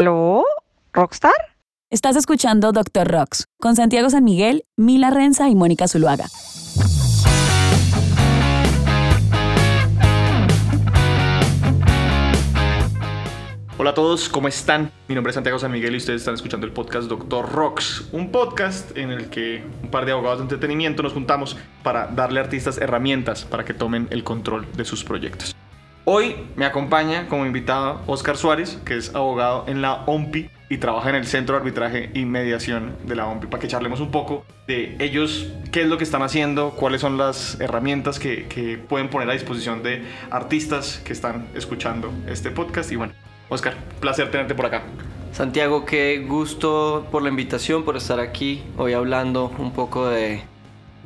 ¿Aló? ¿Rockstar? Estás escuchando Doctor Rocks con Santiago San Miguel, Mila Renza y Mónica Zuluaga. Hola a todos, ¿cómo están? Mi nombre es Santiago San Miguel y ustedes están escuchando el podcast Doctor Rocks, un podcast en el que un par de abogados de entretenimiento nos juntamos para darle a artistas herramientas para que tomen el control de sus proyectos. Hoy me acompaña como invitado Oscar Suárez, que es abogado en la OMPI y trabaja en el Centro de Arbitraje y Mediación de la OMPI, para que charlemos un poco de ellos, qué es lo que están haciendo, cuáles son las herramientas que, que pueden poner a disposición de artistas que están escuchando este podcast. Y bueno, Oscar, placer tenerte por acá. Santiago, qué gusto por la invitación, por estar aquí hoy hablando un poco de,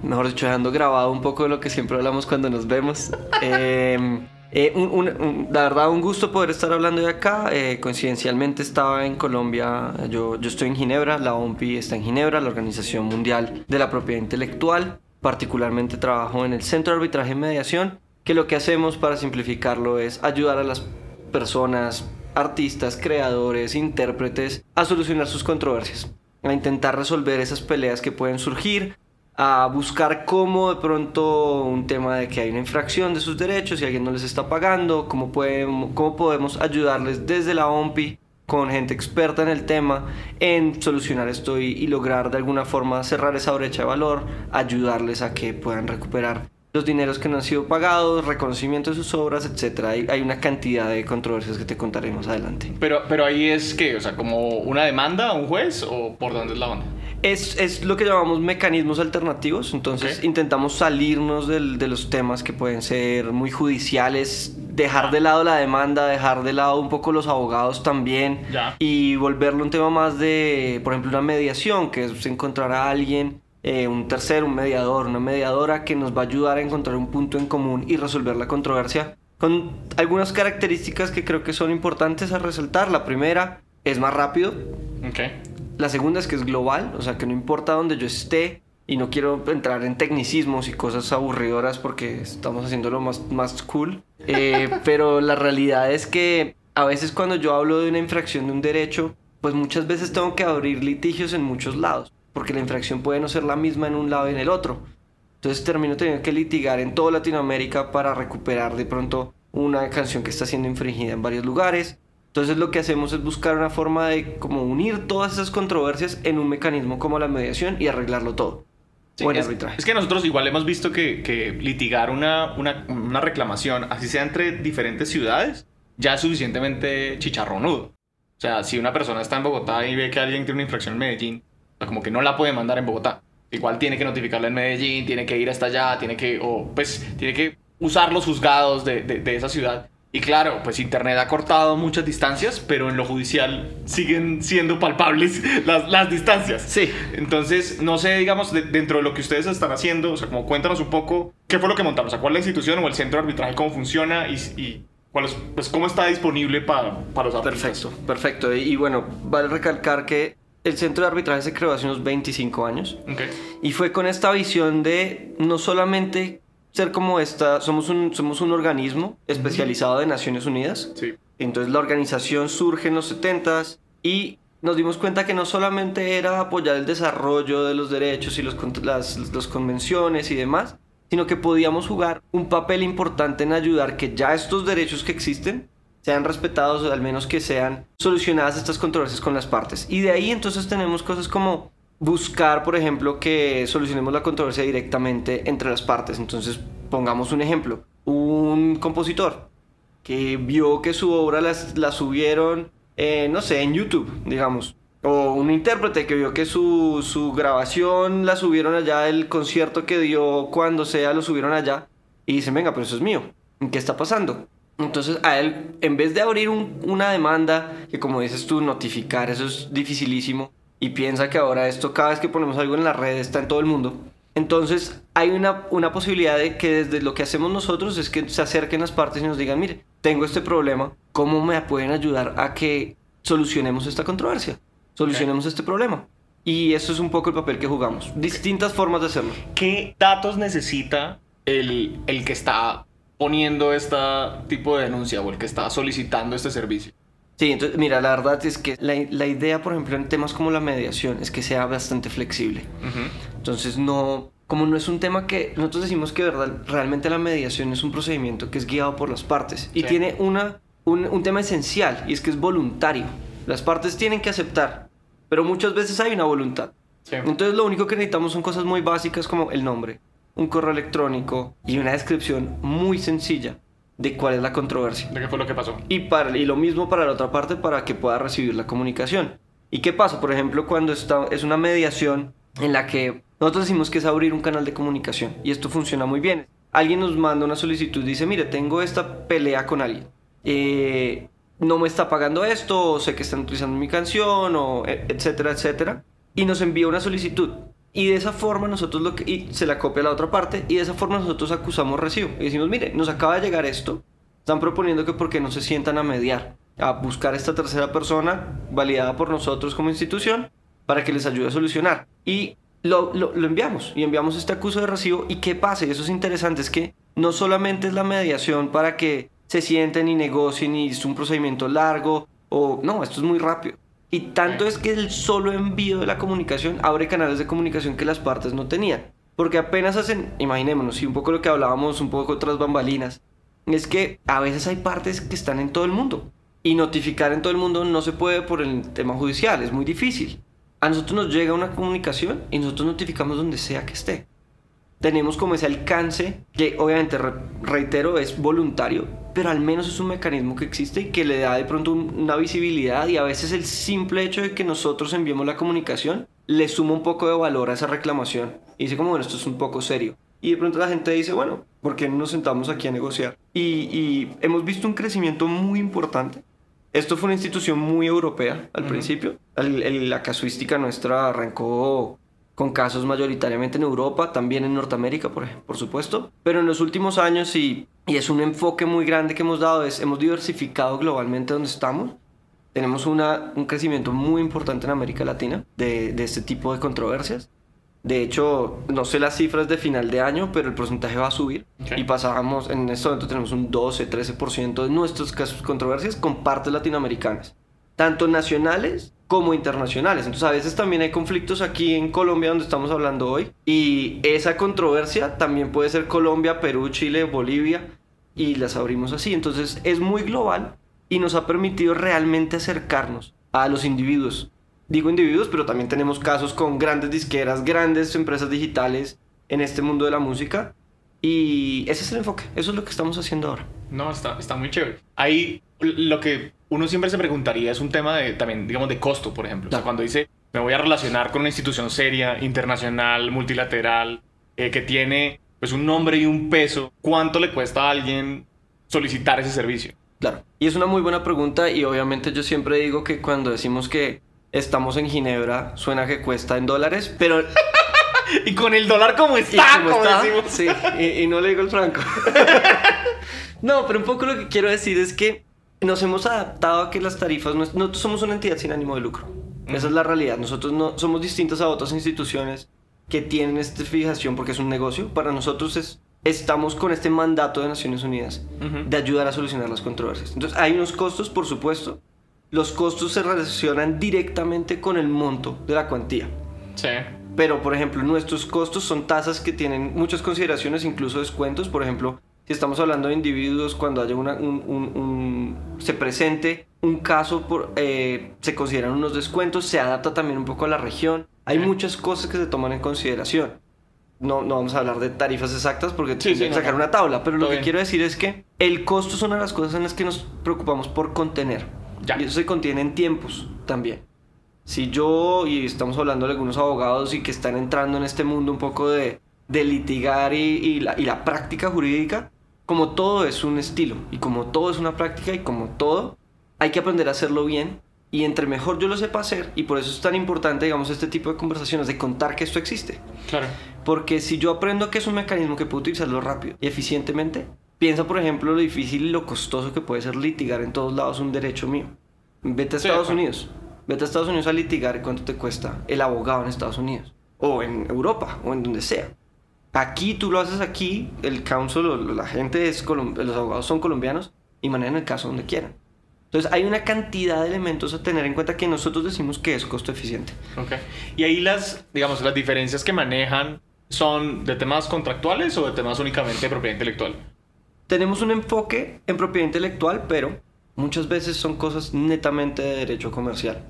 mejor dicho, dejando grabado un poco de lo que siempre hablamos cuando nos vemos. Eh, eh, un- la verdad, un gusto poder estar hablando de acá. Eh, coincidencialmente estaba en Colombia, yo, yo estoy en Ginebra, la OMPI está en Ginebra, la Organización Mundial de la Propiedad Intelectual. Particularmente trabajo en el Centro de Arbitraje y Mediación, que lo que hacemos para simplificarlo es ayudar a las personas, artistas, creadores, intérpretes, a solucionar sus controversias, a intentar resolver esas peleas que pueden surgir, a buscar cómo de pronto un tema de que hay una infracción de sus derechos y alguien no les está pagando, cómo, podemos, cómo podemos ayudarles desde la OMPI con gente experta en el tema en solucionar esto y, lograr de alguna forma cerrar esa brecha de valor, ayudarles a que puedan recuperar los dineros que no han sido pagados, reconocimiento de sus obras, etc. Hay, una cantidad de controversias que te contaré más adelante. Pero, pero ahí es que, o sea, como una demanda a un juez o por dónde es la onda. Es, es lo que llamamos mecanismos alternativos, entonces intentamos salirnos del- de los temas que pueden ser muy judiciales, dejar de lado la demanda, dejar de lado un poco los abogados también Ya. y volverlo un tema más de, por ejemplo, una mediación, que es encontrar a alguien, eh, un tercero, un mediador, una mediadora que nos va a ayudar a encontrar un punto en común y resolver la controversia con algunas características que creo que son importantes a resaltar. La primera es más rápido, Ok. La segunda es que es global, o sea que no importa donde yo esté y no quiero entrar en tecnicismos y cosas aburridoras porque estamos haciéndolo más, más cool. Eh, pero la realidad es que a veces cuando yo hablo de una infracción de un derecho, pues muchas veces tengo que abrir litigios en muchos lados, porque la infracción puede no ser la misma en un lado y en el otro. Entonces termino teniendo que litigar en toda Latinoamérica para recuperar de pronto una canción que está siendo infringida en varios lugares. Entonces lo que hacemos es buscar una forma de como unir todas esas controversias en un mecanismo como la mediación y arreglarlo todo. Sí, es, es que nosotros igual hemos visto que, que litigar una, una, una reclamación, así sea entre diferentes ciudades, ya es suficientemente chicharronudo. O sea, si una persona está en Bogotá y ve que alguien tiene una infracción en Medellín, o sea, como que no la puede mandar en Bogotá. Igual tiene que notificarla en Medellín, tiene que ir hasta allá, tiene que, o pues, tiene que usar los juzgados de, de, de esa ciudad. Y claro, pues Internet ha cortado muchas distancias, pero en lo judicial siguen siendo palpables las, las distancias. Sí. Entonces, no sé, digamos, de- dentro de lo que ustedes están haciendo, o sea, como cuéntanos un poco qué fue lo que montaron, o sea, cuál es la institución o el centro de arbitraje, cómo funciona y, y cuál es, pues, cómo está disponible para, para los artistas. Perfecto, perfecto. Y, y bueno, vale recalcar que el centro de arbitraje se creó hace unos 25 años. Ok. Y fue con esta visión de no solamente ser como esta, somos un, somos un organismo especializado de Naciones Unidas. Sí. Entonces la organización surge en los 70s y nos dimos cuenta que no solamente era apoyar el desarrollo de los derechos y los, las, las convenciones y demás, sino que podíamos jugar un papel importante en ayudar que ya estos derechos que existen sean respetados o al menos que sean solucionadas estas controversias con las partes. Y de ahí entonces tenemos cosas como buscar, por ejemplo, que solucionemos la controversia directamente entre las partes. Entonces, pongamos un ejemplo. Un compositor que vio que su obra la subieron, eh, no sé, en YouTube, digamos. O un intérprete que vio que su, grabación la subieron allá, el concierto que dio cuando sea lo subieron allá. Y dicen, venga, pero eso es mío. ¿Qué está pasando? Entonces a él, en vez de abrir un- una demanda, que como dices tú, notificar, eso es dificilísimo, y piensa que ahora esto cada vez que ponemos algo en la red está en todo el mundo. Entonces hay una, una posibilidad de que desde lo que hacemos nosotros es que se acerquen las partes y nos digan, mire, tengo este problema, ¿cómo me pueden ayudar a que solucionemos esta controversia? Solucionemos este problema. Y eso es un poco el papel que jugamos. Distintas formas de hacerlo. ¿Qué datos necesita el, el que está poniendo este tipo de denuncia o el que está solicitando este servicio? Sí, entonces, mira, la verdad es que la, la idea, por ejemplo, en temas como la mediación, es que sea bastante flexible. Entonces, no, como no es un tema que nosotros decimos que verdad, realmente la mediación es un procedimiento que es guiado por las partes y Sí. tiene una, un, un tema esencial y es que es voluntario. Las partes tienen que aceptar, pero muchas veces hay una voluntad. Sí. Entonces lo único que necesitamos son cosas muy básicas como el nombre, un correo electrónico y una descripción muy sencilla de cuál es la controversia. ¿De qué fue lo que pasó? Y, para, y lo mismo para la otra parte para que pueda recibir la comunicación. ¿Y qué pasa? Por ejemplo, cuando está, es una mediación en la que nosotros decimos que es abrir un canal de comunicación y esto funciona muy bien. Alguien nos manda una solicitud dice, mire, tengo esta pelea con alguien. Eh, no me está pagando esto, o sé que están utilizando mi canción, o e- etcétera, etcétera. Y nos envía una solicitud. Y de esa forma nosotros lo que... Y se la copia a la otra parte y de esa forma nosotros acusamos recibo. Y decimos, mire, nos acaba de llegar esto. Están proponiendo que por qué no se sientan a mediar, a buscar esta tercera persona validada por nosotros como institución para que les ayude a solucionar. Y lo, lo- lo enviamos, y enviamos este acuso de recibo. ¿Y qué pasa? Y eso es interesante, es que no solamente es la mediación para que se sienten y negocien y es un procedimiento largo, o no, esto es muy rápido. Y tanto es que el solo envío de la comunicación abre canales de comunicación que las partes no tenían. Porque apenas hacen, imaginémonos, y un poco lo que hablábamos un poco otras bambalinas, es que a veces hay partes que están en todo el mundo. Y notificar en todo el mundo no se puede por el tema judicial, es muy difícil. A nosotros nos llega una comunicación y nosotros notificamos donde sea que esté. Tenemos como ese alcance, que obviamente, re- reitero, es voluntario, pero al menos es un mecanismo que existe y que le da de pronto un- una visibilidad y a veces el simple hecho de que nosotros enviemos la comunicación le suma un poco de valor a esa reclamación. Y dice como, bueno, esto es un poco serio. Y de pronto la gente dice, bueno, ¿por qué no nos sentamos aquí a negociar? Y, y hemos visto un crecimiento muy importante. Esto fue una institución muy europea al principio. El- el- la casuística nuestra arrancó con casos mayoritariamente en Europa, también en Norteamérica, por, supuesto. Pero en los últimos años, y, y es un enfoque muy grande que hemos dado, es hemos diversificado globalmente donde estamos. Tenemos una, un crecimiento muy importante en América Latina de, de este tipo de controversias. De hecho, no sé las cifras de final de año, pero el porcentaje va a subir. Y pasábamos, en este momento tenemos un 12-13% de nuestros casos controversias con partes latinoamericanas. Tanto nacionales como internacionales. Entonces a veces también hay conflictos aquí en Colombia donde estamos hablando hoy. Y esa controversia también puede ser Colombia, Perú, Chile, Bolivia. Y las abrimos así. Entonces es muy global y nos ha permitido realmente acercarnos a los individuos. Digo individuos, pero también tenemos casos con grandes disqueras, grandes empresas digitales en este mundo de la música. Y ese es el enfoque, eso es lo que estamos haciendo ahora. No, está, está muy chévere. Ahí lo que uno siempre se preguntaría es un tema de también, digamos, de costo, por ejemplo. O sea, cuando dice, me voy a relacionar con una institución seria, internacional, multilateral, eh, que tiene pues un nombre y un peso, ¿cuánto le cuesta a alguien solicitar ese servicio? Claro. Y es una muy buena pregunta y obviamente yo siempre digo que cuando decimos que estamos en Ginebra suena que cuesta en dólares, pero Y con el dólar como ¿Y está, cómo como está? decimos. Sí, y, y no le digo el franco. no, pero un poco lo que quiero decir es que nos hemos adaptado a que las tarifas, no nosotros somos una entidad sin ánimo de lucro. Esa es la realidad. Nosotros no somos distintos a otras instituciones que tienen esta fijación porque es un negocio. Para nosotros es estamos con este mandato de Naciones Unidas de ayudar a solucionar las controversias. Entonces, hay unos costos, por supuesto. Los costos se relacionan directamente con el monto de la cuantía. Sí. Pero, por ejemplo, nuestros costos son tasas que tienen muchas consideraciones, incluso descuentos. Por ejemplo, si estamos hablando de individuos, cuando haya una, un, un- un- se presente un caso, por, eh, se consideran unos descuentos, se adapta también un poco a la región. Hay muchas cosas que se toman en consideración. No, no vamos a hablar de tarifas exactas porque Sí, sí, que sacar no. una tabla, pero lo Todo que bien. quiero decir es que el costo es una de las cosas en las que nos preocupamos por contener. Ya. Y eso se contiene en tiempos también. Si yo, y estamos hablando de algunos abogados y que están entrando en este mundo un poco de, de litigar y, y la, y la práctica jurídica, como todo es un estilo y como todo es una práctica y como todo, hay que aprender a hacerlo bien. Y entre mejor yo lo sepa hacer, y por eso es tan importante, digamos, este tipo de conversaciones, de contar que esto existe. Claro. Porque si yo aprendo que es un mecanismo que puedo utilizarlo rápido y eficientemente, piensa, por ejemplo, lo difícil y lo costoso que puede ser litigar en todos lados un derecho mío. Vete a Sí, Estados. Unidos. Vete a Estados Unidos a litigar cuánto te cuesta el abogado en Estados Unidos. O en Europa, o en donde sea. Aquí tú lo haces aquí, el counsel, o la gente es los abogados son colombianos y manejan el caso donde quieran. Entonces hay una cantidad de elementos a tener en cuenta que nosotros decimos que es costo eficiente. Ok. Y ahí las, digamos, las diferencias que manejan son de temas contractuales o de temas únicamente de propiedad intelectual. Tenemos un enfoque en propiedad intelectual, pero muchas veces son cosas netamente de derecho comercial.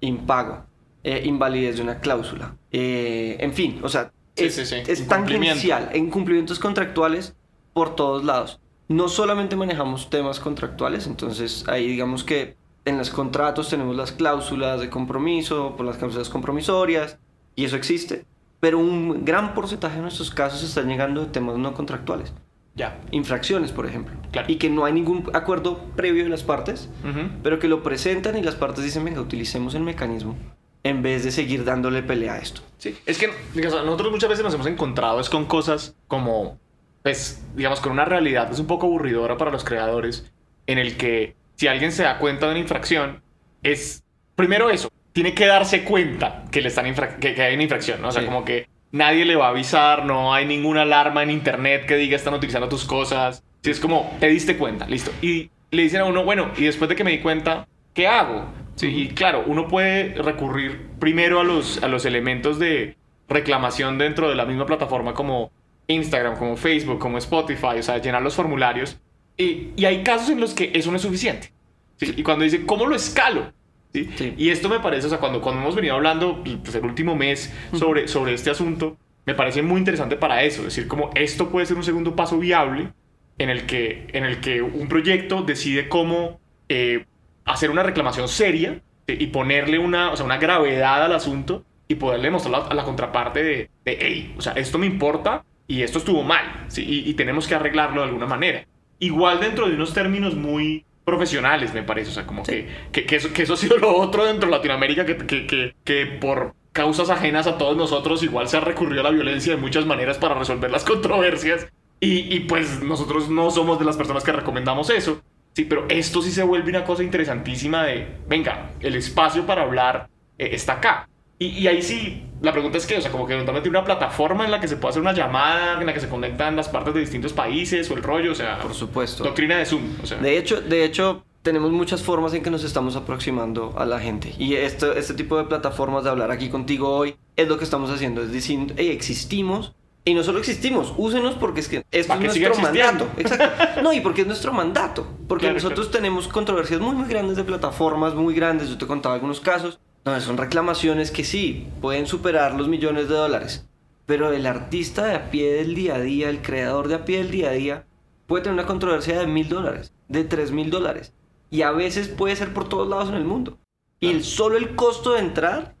Impago, eh, invalidez de una cláusula. eh, en fin, o sea, Sí, es, sí, sí. es tangencial. Incumplimientos contractuales por todos lados. No solamente manejamos temas contractuales, entonces ahí digamos que en los contratos tenemos las cláusulas de compromiso, por las cláusulas compromisorias, y eso existe. Pero un gran porcentaje de nuestros casos están llegando de temas no contractuales Ya. infracciones, por ejemplo. Claro. Y que no hay ningún acuerdo previo de las partes, pero que lo presentan y las partes dicen, venga, utilicemos el mecanismo en vez de seguir dándole pelea a esto. Sí, es que digamos, nosotros muchas veces nos hemos encontrado es con cosas como, pues, digamos, con una realidad es un poco aburridora para los creadores, en el que si alguien se da cuenta de una infracción, es primero eso, tiene que darse cuenta que le están infra- que, que hay una infracción, ¿no? O sea, Sí. como que nadie le va a avisar, no hay ninguna alarma en internet que diga están utilizando tus cosas. Si es como, te diste cuenta, listo. Y le dicen a uno, bueno, y después de que me di cuenta, ¿qué hago? Sí, y claro, uno puede recurrir primero a los, a los elementos de reclamación dentro de la misma plataforma como Instagram, como Facebook, como Spotify, o sea, llenar los formularios. Y, y hay casos en los que eso no es suficiente. ¿sí? Y cuando dice, ¿cómo lo escalo? ¿Sí? Sí. Y esto me parece, o sea, cuando, cuando hemos venido hablando pues, el último mes sobre, sobre este asunto, me parece muy interesante para eso. Es decir, como esto puede ser un segundo paso viable en el que, en el que un proyecto decide cómo eh, hacer una reclamación seria ¿sí? y ponerle una, o sea, una gravedad al asunto y poderle mostrar a la contraparte de, de hey, o sea, esto me importa y esto estuvo mal ¿sí? y, y tenemos que arreglarlo de alguna manera. Igual dentro de unos términos muy profesionales, me parece. O sea, como que, que, que eso, que eso ha sido lo otro dentro de Latinoamérica, que, que, que, que por causas ajenas a todos nosotros, igual se ha recurrido a la violencia de muchas maneras para resolver las controversias. Y, y pues nosotros no somos de las personas que recomendamos eso. Sí, pero esto sí se vuelve una cosa interesantísima de, venga, el espacio para hablar eh, está acá. Y, y ahí sí, la pregunta es que, o sea, como que eventualmente una plataforma en la que se puede hacer una llamada, en la que se conectan las partes de distintos países o el rollo, o sea, Por supuesto. doctrina de Zoom, o sea. De hecho, de hecho, tenemos muchas formas en que nos estamos aproximando a la gente. Y esto, este tipo de plataformas de hablar aquí contigo hoy es lo que estamos haciendo. Es decir, hey, existimos. Y no solo existimos, úsenos porque es que esto es nuestro mandato. Exacto. No, y porque es nuestro mandato. Porque Claro, nosotros tenemos controversias muy, muy grandes de plataformas muy grandes. Yo te contaba algunos casos donde son reclamaciones que sí, pueden superar los millones de dólares. Pero el artista de a pie del día a día, el creador de a pie del día a día, puede tener una controversia de mil dólares, de tres mil dólares. Y a veces puede ser por todos lados en el mundo. Y el, solo el costo de entrar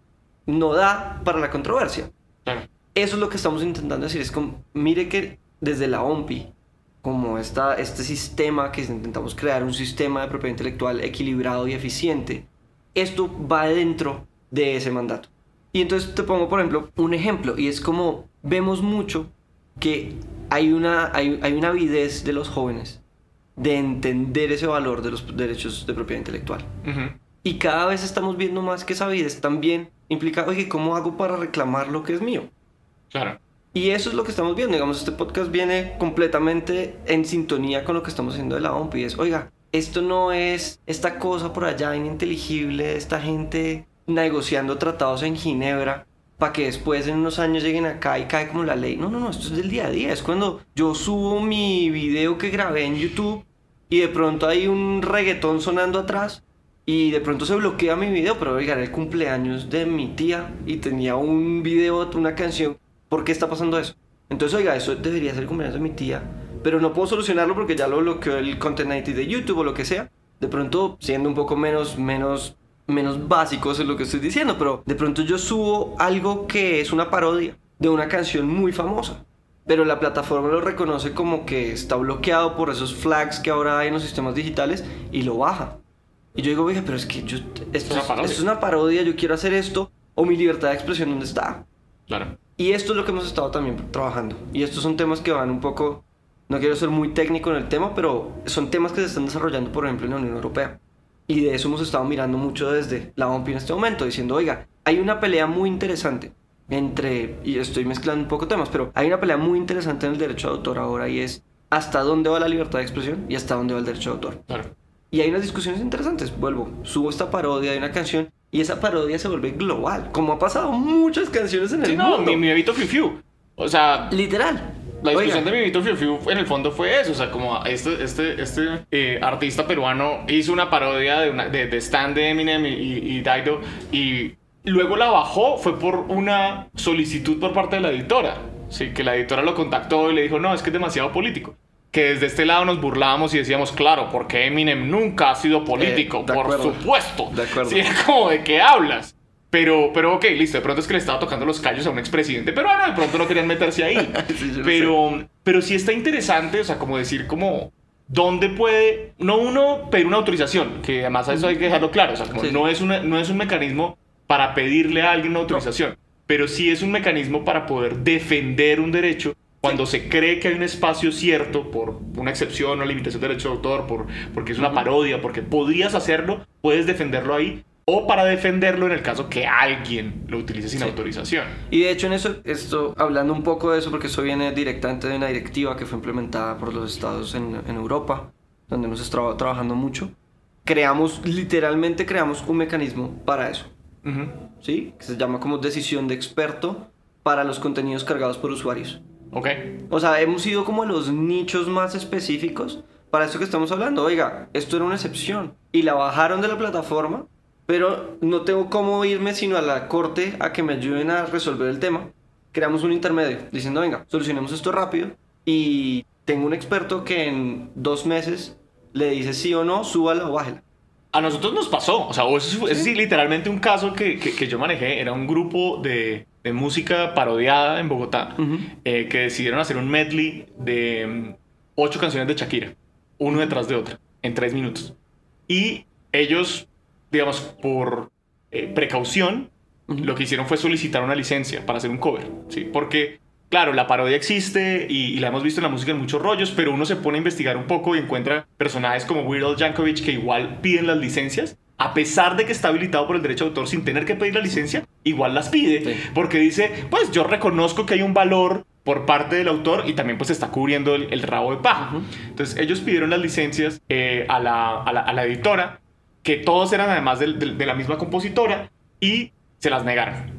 no da para la controversia. Claro. Eso es lo que estamos intentando decir. Es como, mire que desde la OMPI, como esta, este sistema que intentamos crear, un sistema de propiedad intelectual equilibrado y eficiente, esto va dentro de ese mandato. Y entonces te pongo, por ejemplo, un ejemplo, y es como vemos mucho que hay una, hay, hay una avidez de los jóvenes de entender ese valor de los derechos de propiedad intelectual. Y cada vez estamos viendo más que esa avidez también implica, oye, ¿cómo hago para reclamar lo que es mío? Y eso es lo que estamos viendo. Digamos, este podcast viene completamente en sintonía con lo que estamos haciendo de la OMP. Y es, oiga, esto no es esta cosa por allá ininteligible, esta gente negociando tratados en Ginebra para que después en unos años lleguen acá y cae como la ley. No, no, no, esto es del día a día. Es cuando yo subo mi video que grabé en YouTube y de pronto hay un reggaetón sonando atrás y de pronto se bloquea mi video, pero oiga, era el cumpleaños de mi tía y tenía un video, una canción. ¿Por qué está pasando eso? Entonces, oiga, eso debería ser el cumpleaños de mi tía, pero no puedo solucionarlo porque ya lo bloqueó el Content ID de YouTube o lo que sea. De pronto, siendo un poco menos, menos, menos básicos en lo que estoy diciendo, pero de pronto yo subo algo que es una parodia de una canción muy famosa. Pero la plataforma lo reconoce como que está bloqueado por esos flags que ahora hay en los sistemas digitales y lo baja. Y yo digo, oiga, pero es que yo, esto, una es, parodia. esto es una parodia, yo quiero hacer esto, o mi libertad de expresión, ¿dónde está? Claro. Y esto es lo que hemos estado también trabajando. Y estos son temas que van un poco, no quiero ser muy técnico en el tema, pero son temas que se están desarrollando, por ejemplo, en la Unión Europea. Y de eso hemos estado mirando mucho desde la OMPI en este momento, diciendo, oiga, hay una pelea muy interesante entre, y estoy mezclando un poco temas, pero hay una pelea muy interesante en el derecho de autor ahora y es hasta dónde va la libertad de expresión y hasta dónde va el derecho de autor. Claro. Y hay unas discusiones interesantes. Vuelvo, subo esta parodia de una canción y esa parodia se vuelve global, como ha pasado muchas canciones en el Sí, no, mundo. mi, mi bebito Fiu Fiu. O sea, Literal. La discusión Oiga, de Mimito Fiu Fiu en el fondo fue eso, o sea, como este, este, este eh, artista peruano hizo una parodia de, una, de, de Stan de Eminem y, y, y Dido y luego la bajó fue por una solicitud por parte de la editora, sí, que la editora lo contactó y le dijo, no, es que es demasiado político. Que desde este lado nos burlábamos y decíamos, claro, porque Eminem nunca ha sido político, Eh, por acuerdo. supuesto. De acuerdo. Sí, como, ¿de qué hablas? Pero, pero ok, listo, de pronto es que le estaba tocando los callos a un expresidente peruano, de pronto no querían meterse ahí. Sí, pero, pero sí está interesante, o sea, como decir, como, ¿dónde puede, no uno pedir una autorización? Que además a eso hay que dejarlo claro, o sea, como Sí. no, es una, no es un mecanismo para pedirle a alguien una autorización, pero sí es un mecanismo para poder defender un derecho cuando se cree que hay un espacio cierto por una excepción o limitación de derecho de autor, por, porque es una parodia, porque podrías hacerlo, puedes defenderlo ahí, o para defenderlo en el caso que alguien lo utilice sin Sí. autorización. Y de hecho en eso, esto, hablando un poco de eso, porque eso viene directamente de una directiva que fue implementada por los estados en, en Europa, donde hemos estado trabajando mucho, creamos, literalmente creamos un mecanismo para eso, Ujú. ¿sí? Que se llama como decisión de experto para los contenidos cargados por usuarios. Ok. O sea, hemos ido como a los nichos más específicos para esto que estamos hablando. Oiga, esto era una excepción. Y la bajaron de la plataforma, pero no tengo cómo irme sino a la corte a que me ayuden a resolver el tema. Creamos un intermedio diciendo, venga, solucionemos esto rápido. Y tengo un experto que en dos meses le dice sí o no, súbala o bájela. A nosotros nos pasó, o sea, o eso, eso sí, literalmente un caso que, que, que yo manejé, era un grupo de, de música parodiada en Bogotá, eh, que decidieron hacer un medley de mm, ocho canciones de Shakira, uno detrás de otra, en tres minutos. Y ellos, digamos, por eh, precaución, lo que hicieron fue solicitar una licencia para hacer un cover, ¿sí? Porque, claro, la parodia existe y, y la hemos visto en la música en muchos rollos, pero uno se pone a investigar un poco y encuentra personajes como Weird Al Yankovic que igual piden las licencias, a pesar de que está habilitado por el derecho de autor sin tener que pedir la licencia, igual las pide, Sí. porque dice, pues yo reconozco que hay un valor por parte del autor y también pues está cubriendo el, el rabo de paja. Ujú. Entonces ellos pidieron las licencias eh, a, la, a la- a la editora, que todos eran además de la misma compositora, y se las negaron.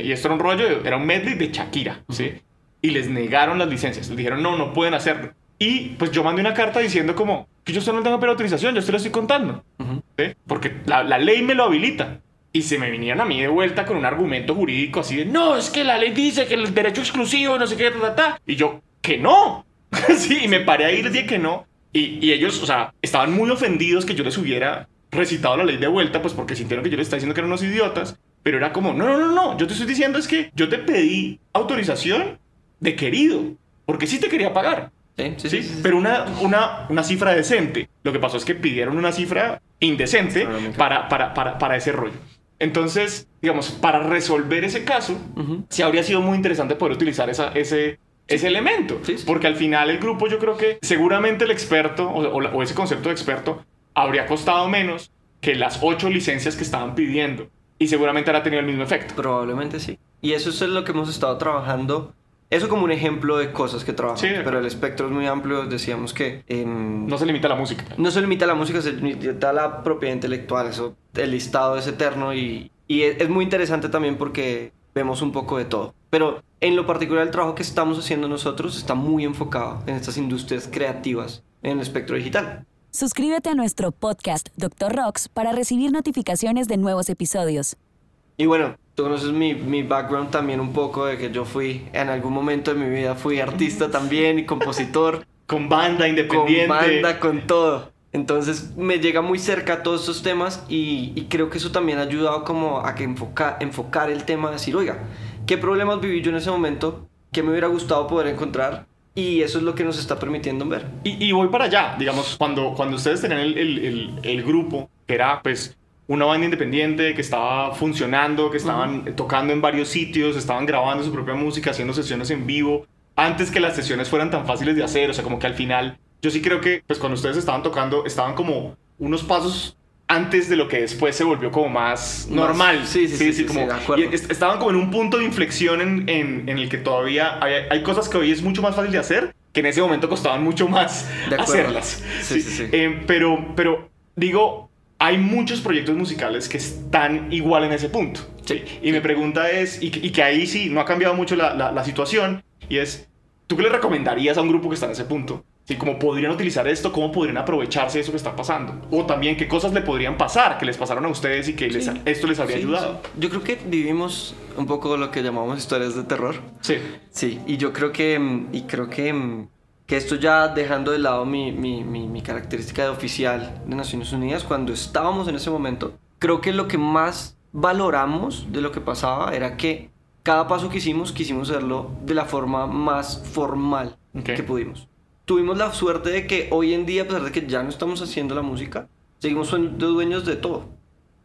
Y esto era un rollo, era un medley de Shakira, ¿sí? Y les negaron las licencias, les dijeron, no, no pueden hacerlo. Y pues yo mandé una carta diciendo como, que yo usted no tengo autorización, yo usted lo estoy contando. Ujú. ¿Sí? Porque la, la ley me lo habilita. Y se me vinieron a mí de vuelta con un argumento jurídico así de, no, es que la ley dice que el derecho exclusivo, no sé qué, ta, ta, ta". Y yo, que no. sí, y me paré ahí y les dije que no. Y, y ellos, o sea, estaban muy ofendidos que yo les hubiera recitado la ley de vuelta, pues porque sintieron que yo les estaba diciendo que eran unos idiotas. Pero era como, no, no, no, no, yo te estoy diciendo es que yo te pedí autorización de querido, porque sí te quería pagar. Sí. Pero una, una, una cifra decente. Lo que pasó es que pidieron una cifra indecente para, para, para, para ese rollo. Entonces, digamos, para resolver ese caso, Ujú. sí habría sido muy interesante poder utilizar esa, ese, ese elemento. Porque al final el grupo yo creo que seguramente el experto o, o ese concepto de experto habría costado menos que las ocho licencias que estaban pidiendo. Y seguramente habrá tenido el mismo efecto. Probablemente sí. Y eso es lo que hemos estado trabajando. Eso como un ejemplo de cosas que trabajamos. Sí. Pero el espectro es muy amplio. Decíamos que No se limita a la música. no se limita a la música, se limita a la propiedad intelectual. Eso, el listado es eterno y, y es, es muy interesante también porque vemos un poco de todo. Pero en lo particular el trabajo que estamos haciendo nosotros está muy enfocado en estas industrias creativas en el espectro digital. Suscríbete a nuestro podcast Dr. Rocks para recibir notificaciones de nuevos episodios. Y bueno, tú conoces mi, mi background también un poco de que yo fui, en algún momento de mi vida fui artista también y compositor. Con banda con independiente. banda, con todo. Entonces me llega muy cerca todos estos temas y, y creo que eso también ha ayudado como a que enfoca, enfocar el tema, decir, oiga, ¿qué problemas viví yo en ese momento? ¿Qué me hubiera gustado poder encontrar? Y eso es lo que nos está permitiendo ver. Y, y voy para allá, digamos, cuando, cuando ustedes tenían el, el- el- el grupo, que era pues una banda independiente que estaba funcionando, que estaban tocando en varios sitios, estaban grabando su propia música, haciendo sesiones en vivo, antes que las sesiones fueran tan fáciles de hacer, o sea, como que al final, yo sí creo que pues cuando ustedes estaban tocando, estaban como unos pasos antes de lo que después se volvió como más Más- normal. sí, sí, sí, sí, como, sí, de acuerdo. y est- estaban como en un punto de inflexión en, en- en el que todavía hay, hay cosas que hoy es mucho más fácil de hacer que en ese momento costaban mucho más De hacerlas. Sí, sí, sí. Eh, pero, pero digo, hay muchos proyectos musicales que están igual en ese punto. Sí. Y mi pregunta es, y, que- y que ahí sí no ha cambiado mucho la, la- la situación, y es, ¿tú qué le recomendarías a un grupo que está en ese punto? Sí, ¿Cómo podrían utilizar esto? ¿Cómo podrían aprovecharse de eso que está pasando? O también, ¿qué cosas le podrían pasar que les pasaron a ustedes y que les- esto les habría Sí, ayudado? Yo creo que vivimos un poco lo que llamamos historias de terror. Sí. Sí, y yo creo que, y creo que, que esto ya dejando de lado mi, mi, mi, mi característica de oficial de Naciones Unidas, cuando estábamos en ese momento, creo que lo que más valoramos de lo que pasaba era que cada paso que hicimos, quisimos hacerlo de la forma más formal que pudimos. Tuvimos la suerte de que hoy en día, a pesar de que ya no estamos haciendo la música, seguimos siendo dueños de todo.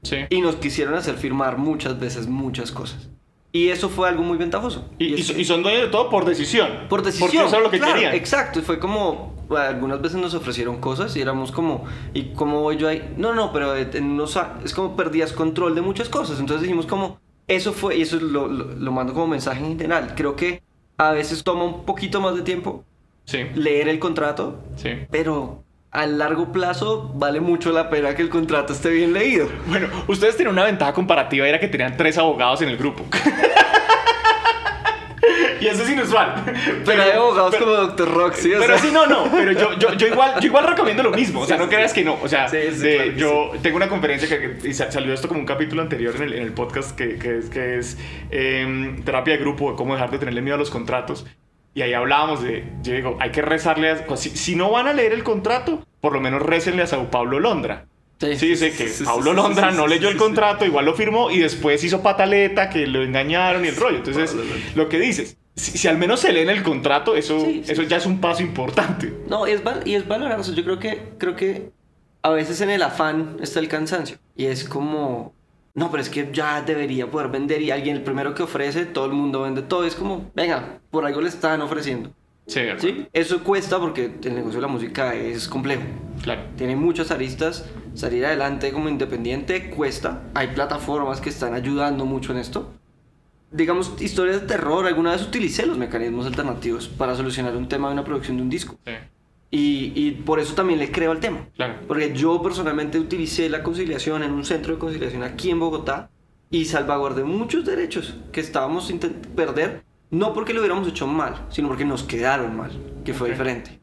Sí. Y nos quisieron hacer firmar muchas veces muchas cosas. Y eso fue algo muy ventajoso. Y, son dueños de todo por decisión. por decisión. Porque eso es lo que claro, querían. Exacto, y fue como, algunas veces nos ofrecieron cosas y éramos como, ¿y cómo voy yo ahí? No, no, pero en unos es como perdías control de muchas cosas. Entonces dijimos como, eso fue, y eso lo, lo, lo mando como mensaje en general. Creo que a veces toma un poquito más de tiempo Sí. leer el contrato, Sí. pero a largo plazo vale mucho la pena que el contrato esté bien leído. Bueno, ustedes tenían una ventaja comparativa, era que tenían tres abogados en el grupo. y eso es inusual. Pero hay abogados pero- como Dr. Roxy, Pero sea, sí, no, no, pero yo, yo, yo, igual, yo igual recomiendo lo mismo, o sea, Sí, no creas sí. que no, o sea, Sí, sí, de- claro que yo tengo una conferencia que, y sa- salió esto como un capítulo anterior en el, en el podcast que, que es, que es em, terapia de grupo, de cómo dejar de tenerle miedo a los contratos, y ahí hablábamos de, yo digo, hay que rezarle, a- si, si no van a leer el contrato, por lo menos récenle a Sao Paulo Londra. Sí, dice que sí, sí, Paulo sí, Londra sí, no leyó el contrato, igual lo firmó y después hizo pataleta, que lo engañaron y el rollo. Entonces, Londra. lo que dices, si, si al menos se lee en el contrato, eso, eso ya es un paso importante. No, es val- y es valorar. o sea, yo creo que, creo que a veces en el afán está el cansancio. Y es como, no, pero es que ya debería poder vender. Y alguien, el primero que ofrece, todo el mundo vende todo. Es como, venga, por algo le están ofreciendo. Sí. ¿Sí? Eso cuesta porque el negocio de la música es complejo. Claro. Tiene muchas aristas. Salir adelante como independiente cuesta. Hay plataformas que están ayudando mucho en esto. Digamos, historias de terror. Alguna vez utilicé los mecanismos alternativos para solucionar un tema de una producción de un disco. Sí, Y, y por eso también le creo al tema. claro. Porque yo personalmente utilicé la conciliación en un centro de conciliación aquí en Bogotá y salvaguardé muchos derechos que estábamos intent- perder, no porque lo hubiéramos hecho mal, sino porque nos quedaron mal, que fue Ok. diferente.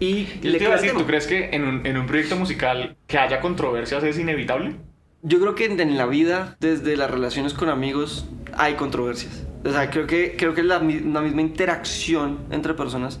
Y Yo le te iba a decir. ¿tú crees que en un, en un proyecto musical que haya controversias es inevitable? Yo creo que en- en la vida, desde las relaciones con amigos, hay controversias. O sea, creo que, creo que la, la misma interacción entre personas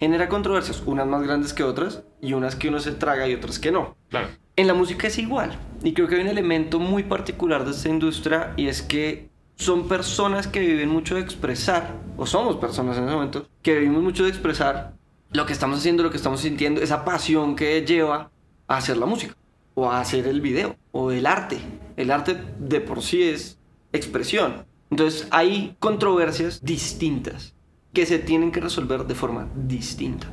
genera controversias, unas más grandes que otras, y unas que uno se traga y otras que no. Claro. En la música es igual. Y creo que hay un elemento muy particular de esta industria y es que son personas que viven mucho de expresar, o somos personas en ese momento, que vivimos mucho de expresar lo que estamos haciendo, lo que estamos sintiendo, esa pasión que lleva a hacer la música, o a hacer el video, o el arte. El arte de por sí es expresión. Entonces hay controversias distintas que se tienen que resolver de forma distinta.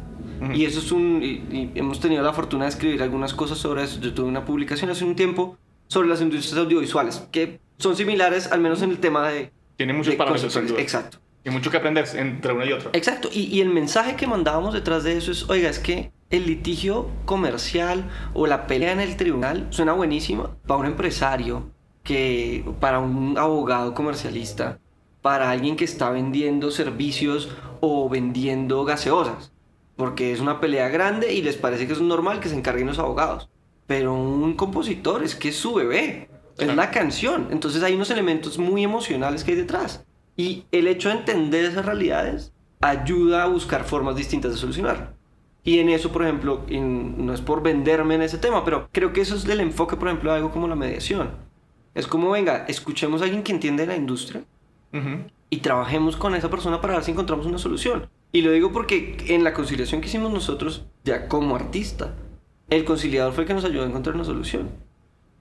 Y eso es un... Y, y hemos tenido la fortuna de escribir algunas cosas sobre eso. Yo tuve una publicación hace un tiempo sobre las industrias audiovisuales, que son similares al menos en el tema de... Tiene muchos de parámetros. Exacto. Y mucho que aprender entre una y otra. Exacto. Y, y el mensaje que mandábamos detrás de eso es, oiga, es que el litigio comercial o la pelea en el tribunal suena buenísima para un empresario, que para un abogado comercialista, para alguien que está vendiendo servicios o vendiendo gaseosas. Porque es una pelea grande y les parece que es normal que se encarguen los abogados. Pero un compositor es que es su bebé, es la canción. Entonces hay unos elementos muy emocionales que hay detrás. Y el hecho de entender esas realidades ayuda a buscar formas distintas de solucionarlo. Y en eso, por ejemplo, en- no es por venderme en ese tema, pero creo que eso es el enfoque, por ejemplo, de algo como la mediación. Es como, venga, escuchemos a alguien que entiende la industria Y trabajemos con esa persona para ver si encontramos una solución. Y lo digo porque en la conciliación que hicimos nosotros, ya como artista, el conciliador fue el que nos ayudó a encontrar una solución.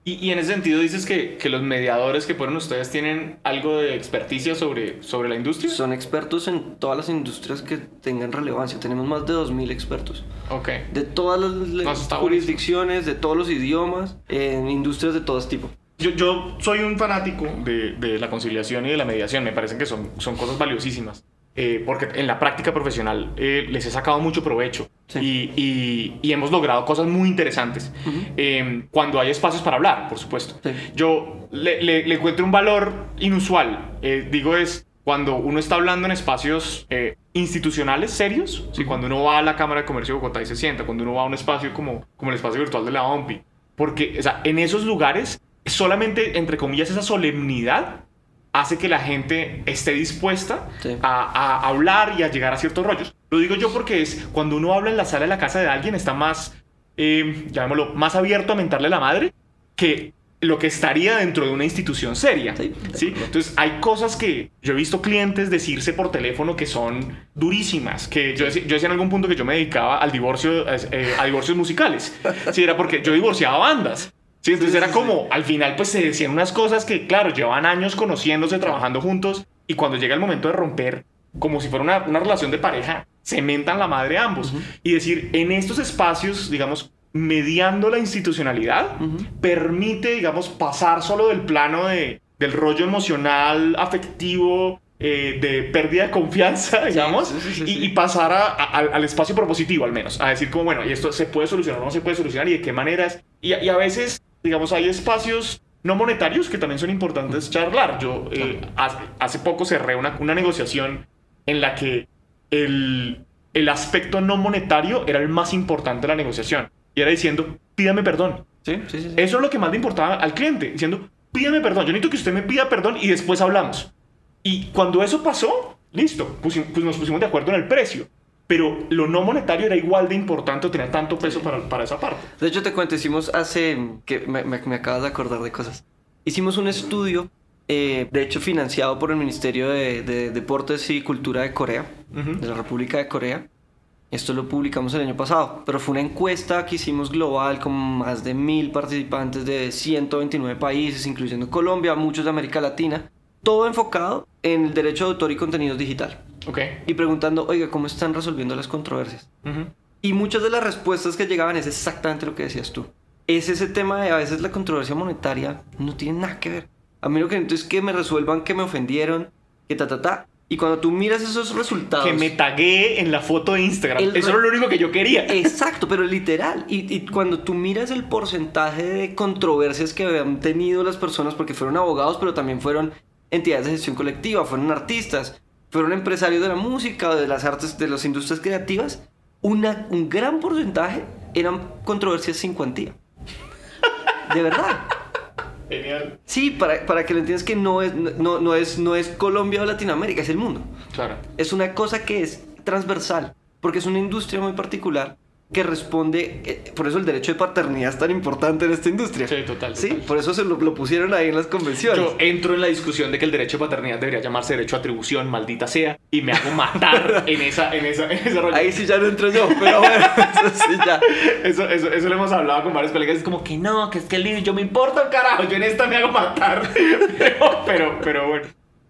Y, y en ese sentido dices que, que los mediadores que fueron ustedes tienen algo de experticia sobre, sobre la industria. Son expertos en todas las industrias que tengan relevancia. Tenemos más de 2.000 expertos. Ok. De todas las No, jurisdicciones, de todos los idiomas, en industrias de todo tipo. Yo, yo soy un fanático de, de la conciliación y de la mediación. Me parecen que son, son cosas valiosísimas. eh, porque en la práctica profesional eh, les he sacado mucho provecho Sí. y, y- y hemos logrado cosas muy interesantes. Eh, cuando hay espacios para hablar, por supuesto. Sí. Yo le, le- le encuentro un valor inusual. Eh, digo, es cuando uno está hablando en espacios eh, institucionales serios, ¿sí? cuando uno va a la Cámara de Comercio de Bogotá y se sienta, cuando uno va a un espacio como, como el espacio virtual de la OMPI. Porque o sea, en esos lugares, solamente, entre comillas, esa solemnidad hace que la gente esté dispuesta Sí. a, a hablar y a llegar a ciertos rollos. Lo digo yo porque es cuando uno habla en la sala de la casa de alguien, está más, eh, llamémoslo, más abierto a mentarle la madre que lo que estaría dentro de una institución seria. Sí, ¿sí? Entonces, hay cosas que yo he visto clientes decirse por teléfono que son durísimas. Que yo, decía- yo decía en algún punto que yo me dedicaba al divorcio, eh, a divorcios musicales. Sí, era porque yo divorciaba bandas. Sí, entonces Sí, era sí, como, al final, pues se decían unas cosas que, claro, llevan años conociéndose, trabajando juntos, y cuando llega el momento de romper, como si fuera una, una relación de pareja, se mentan la madre ambos. Y decir, en estos espacios, digamos, mediando la institucionalidad, permite, digamos, pasar solo del plano de, del rollo emocional, afectivo, eh, de pérdida de confianza, digamos, sí, sí, sí, y, y pasar a- a- al, espacio propositivo al menos, a decir como, bueno, y esto se puede solucionar o no se puede solucionar y de qué maneras. Y, a- y a veces, digamos, hay espacios no monetarios que también son importantes charlar. Yo eh, hace, hace poco cerré una, una negociación en la que el, el aspecto no monetario era el más importante de la negociación. Y era diciendo, pídame perdón. Sí, sí, sí. sí. Eso es lo que más le importaba al cliente, diciendo, pídame perdón, yo necesito que usted me pida perdón y después hablamos. Y cuando eso pasó, listo, pusi- pues nos pusimos de acuerdo en el precio. Pero lo no monetario era igual de importante tenía tanto peso para, para esa parte. De hecho, te cuento, hicimos hace... que me, me- me acabas de acordar de cosas. Hicimos un estudio, eh, de hecho financiado por el Ministerio de, de Deportes y Cultura de Corea, Ujú. de la República de Corea. Esto lo publicamos el año pasado, pero fue una encuesta que hicimos global con más de mil participantes de 129 países, incluyendo Colombia, muchos de América Latina, todo enfocado en el derecho de autor y contenidos digital. Ok. Y preguntando, oiga, ¿cómo están resolviendo las controversias? Ujú. Y muchas de las respuestas que llegaban es exactamente lo que decías tú. Es ese tema de a veces la controversia monetaria no tiene nada que ver. A mí lo que necesito es que me resuelvan que me ofendieron, que ta ta ta. Y cuando tú miras esos resultados... Que me tagué en la foto de Instagram. El Eso era lo único que yo quería. Exacto, pero literal. Y, y cuando tú miras el porcentaje de controversias que habían tenido las personas, porque fueron abogados, pero también fueron entidades de gestión colectiva, fueron artistas, fueron empresarios de la música de las artes, de las industrias creativas, una, un gran porcentaje eran controversias sin cuantía. De verdad. Genial. Sí, para, para que lo entiendas que no es, no, no, es, no es Colombia o Latinoamérica, es el mundo. Claro. Es una cosa que es transversal, porque es una industria muy particular que responde, eh, por eso el derecho de paternidad es tan importante en esta industria. Sí, total, Sí, por eso se lo, lo pusieron ahí en las convenciones. Yo entro en la discusión de que el derecho de paternidad debería llamarse derecho a atribución, maldita sea, y me hago matar en esa, en esa, en ese rollo. Ahí sí ya no entro yo, pero bueno, eso sí ya. Eso, eso, eso lo hemos hablado con varios colegas. Es como que no, que es que el yo me importa un carajo. Yo en esta me hago matar. Pero, pero, pero bueno.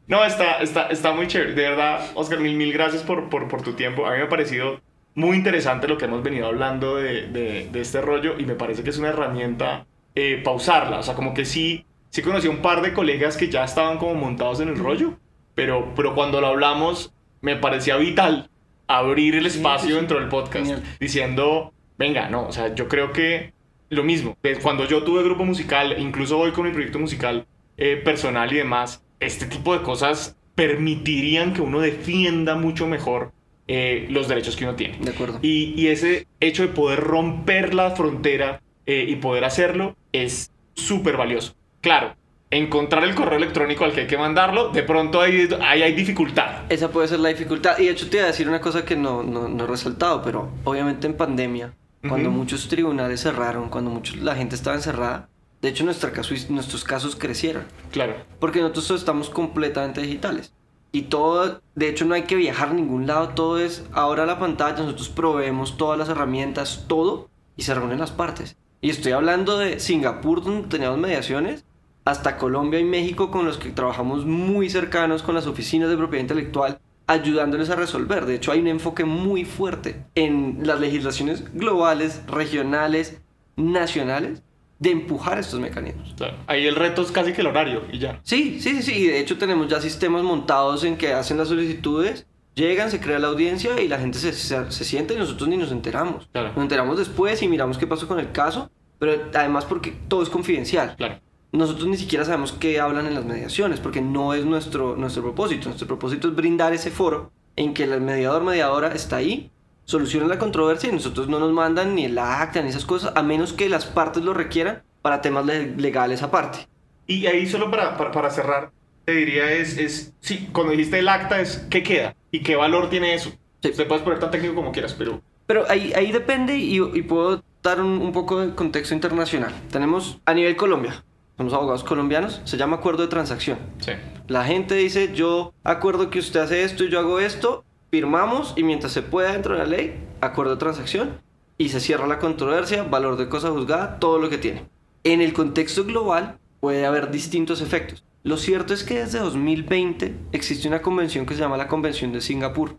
No, está, está, está muy chévere. De verdad, Oscar, mil, mil gracias por, por, por tu tiempo. A mí me ha parecido muy interesante lo que hemos venido hablando de, de, de este rollo y me parece que es una herramienta eh, pausarla. O sea, como que sí, sí conocí a un par de colegas que ya estaban como montados en el rollo, pero, pero cuando lo hablamos me parecía vital abrir el espacio sí, sí. dentro del podcast Genial. diciendo, venga, no, o sea, yo creo que lo mismo, cuando yo tuve grupo musical, incluso hoy con mi proyecto musical eh, personal y demás, este tipo de cosas permitirían que uno defienda mucho mejor eh, los derechos que uno tiene. De acuerdo. Y, y ese hecho de poder romper la frontera eh, y poder hacerlo es súper valioso. Claro, encontrar el correo electrónico al que hay que mandarlo, de pronto ahí, ahí hay dificultad. Esa puede ser la dificultad. Y de hecho te iba a decir una cosa que no, no, no he resaltado, pero obviamente en pandemia, cuando muchos tribunales cerraron, cuando muchos, la gente estaba encerrada, de hecho nuestra caso, nuestros casos crecieron. Claro. Porque nosotros estamos completamente digitales. Y todo, de hecho no hay que viajar a ningún lado, todo es ahora la pantalla, nosotros proveemos todas las herramientas, todo, y se reúnen las partes. Y estoy hablando de Singapur, donde teníamos mediaciones, hasta Colombia y México, con los que trabajamos muy cercanos con las oficinas de propiedad intelectual, ayudándoles a resolver. De hecho, hay un enfoque muy fuerte en las legislaciones globales, regionales, nacionales, de empujar estos mecanismos. Claro. Ahí el reto es casi que el horario y ya. Sí, sí, sí, sí. Y de hecho tenemos ya sistemas montados en que hacen las solicitudes Llegan, se crea la audiencia y la gente se, se, se sienta y nosotros ni nos enteramos. Claro. Nos enteramos después y miramos qué pasó con el caso, pero además porque todo es confidencial. Claro. Nosotros ni siquiera sabemos qué hablan en las mediaciones, porque no es nuestro, nuestro propósito. Nuestro propósito es brindar ese foro en que el mediador mediadora está ahí, soluciona la controversia y nosotros no nos mandan ni el acta ni esas cosas, a menos que las partes lo requieran para temas le- legales aparte. Y ahí solo para, para, para cerrar, te diría es, es, sí, cuando dijiste el acta es, ¿qué queda? ¿Y qué valor tiene eso? Sí. Te puedes poner tan técnico como quieras, pero... Pero ahí, ahí depende y, y puedo dar un, un poco de contexto internacional. Tenemos a nivel Colombia, somos abogados colombianos, se llama acuerdo de transacción. Sí. La gente dice, yo acuerdo que usted hace esto y yo hago esto, firmamos y mientras se pueda dentro de la ley, acuerdo de transacción y se cierra la controversia, valor de cosa juzgada, todo lo que tiene. En el contexto global puede haber distintos efectos. Lo cierto es que desde 2020 existe una convención que se llama la Convención de Singapur.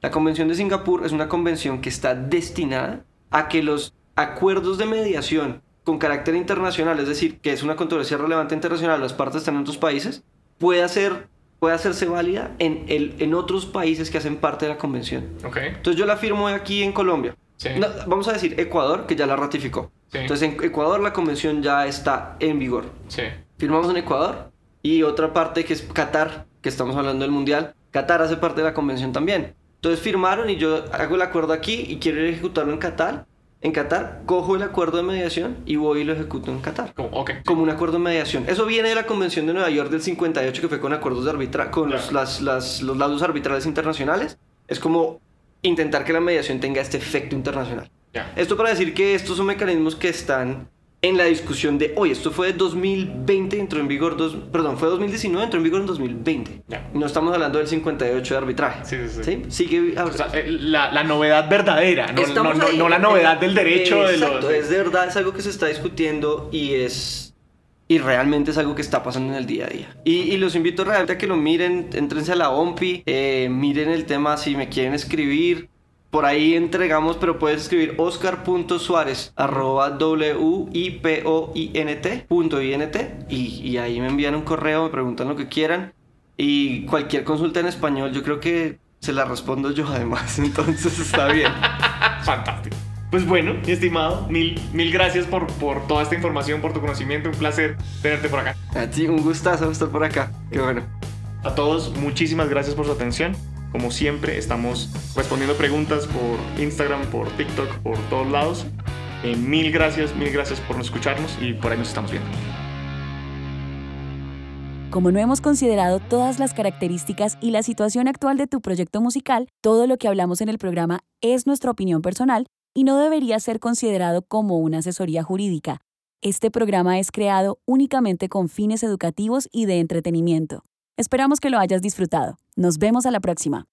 La Convención de Singapur es una convención que está destinada a que los acuerdos de mediación con carácter internacional, es decir, que es una controversia relevante internacional, las partes están en otros países, pueda, ser, pueda hacerse válida en, el, en otros países que hacen parte de la convención. Ok. Entonces yo la firmo aquí en Colombia. Sí. No, vamos a decir Ecuador, que ya la ratificó. Sí. Entonces en Ecuador la convención ya está en vigor. Sí. Firmamos en Ecuador y otra parte que es Qatar, que estamos hablando del Mundial. Qatar hace parte de la convención también. Entonces firmaron y yo hago el acuerdo aquí y quiero ejecutarlo en Qatar. En Qatar cojo el acuerdo de mediación y voy y lo ejecuto en Qatar. Como, ok. Como un acuerdo de mediación. Eso viene de la Convención de Nueva York del 58 que fue con acuerdos de arbitra con los, Claro. las, las- los laudos arbitrales internacionales. Es como intentar que la mediación tenga este efecto internacional. Ya. Esto para decir que estos son mecanismos que están en la discusión de hoy. Esto fue de 2020, entró en vigor, dos, perdón, fue 2019, entró en vigor en 2020. Ya. Y no estamos hablando del 58 de arbitraje. Sí, sí, sí. Sigue O sea, eh, la, la novedad verdadera, no, no, no, ahí. no la novedad del derecho de Exacto, los... es de verdad, es algo que se está discutiendo y es... Y realmente es algo que está pasando en el día a día. Y, y los invito realmente a que lo miren, entrense a la OMPI, eh, miren el tema si me quieren escribir. Por ahí entregamos, pero puedes escribir oscar.suárez arroba W-I-P-O-I-N-T punto INT y, y ahí me envían un correo, me preguntan lo que quieran y cualquier consulta en español yo creo que se la respondo yo además, entonces está bien. Fantástico. Pues bueno, mi estimado, mil, mil gracias por, por toda esta información, por tu conocimiento. Un placer tenerte por acá. A ti, un gustazo estar por acá. Qué bueno. A todos, muchísimas gracias por su atención. Como siempre, estamos respondiendo preguntas por Instagram, por TikTok, por todos lados. Eh, mil gracias, mil gracias por escucharnos y por ahí nos estamos viendo. Como no hemos considerado todas las características y la situación actual de tu proyecto musical, todo lo que hablamos en el programa es nuestra opinión personal y no debería ser considerado como una asesoría jurídica. Este programa es creado únicamente con fines educativos y de entretenimiento. Esperamos que lo hayas disfrutado. Nos vemos a la próxima.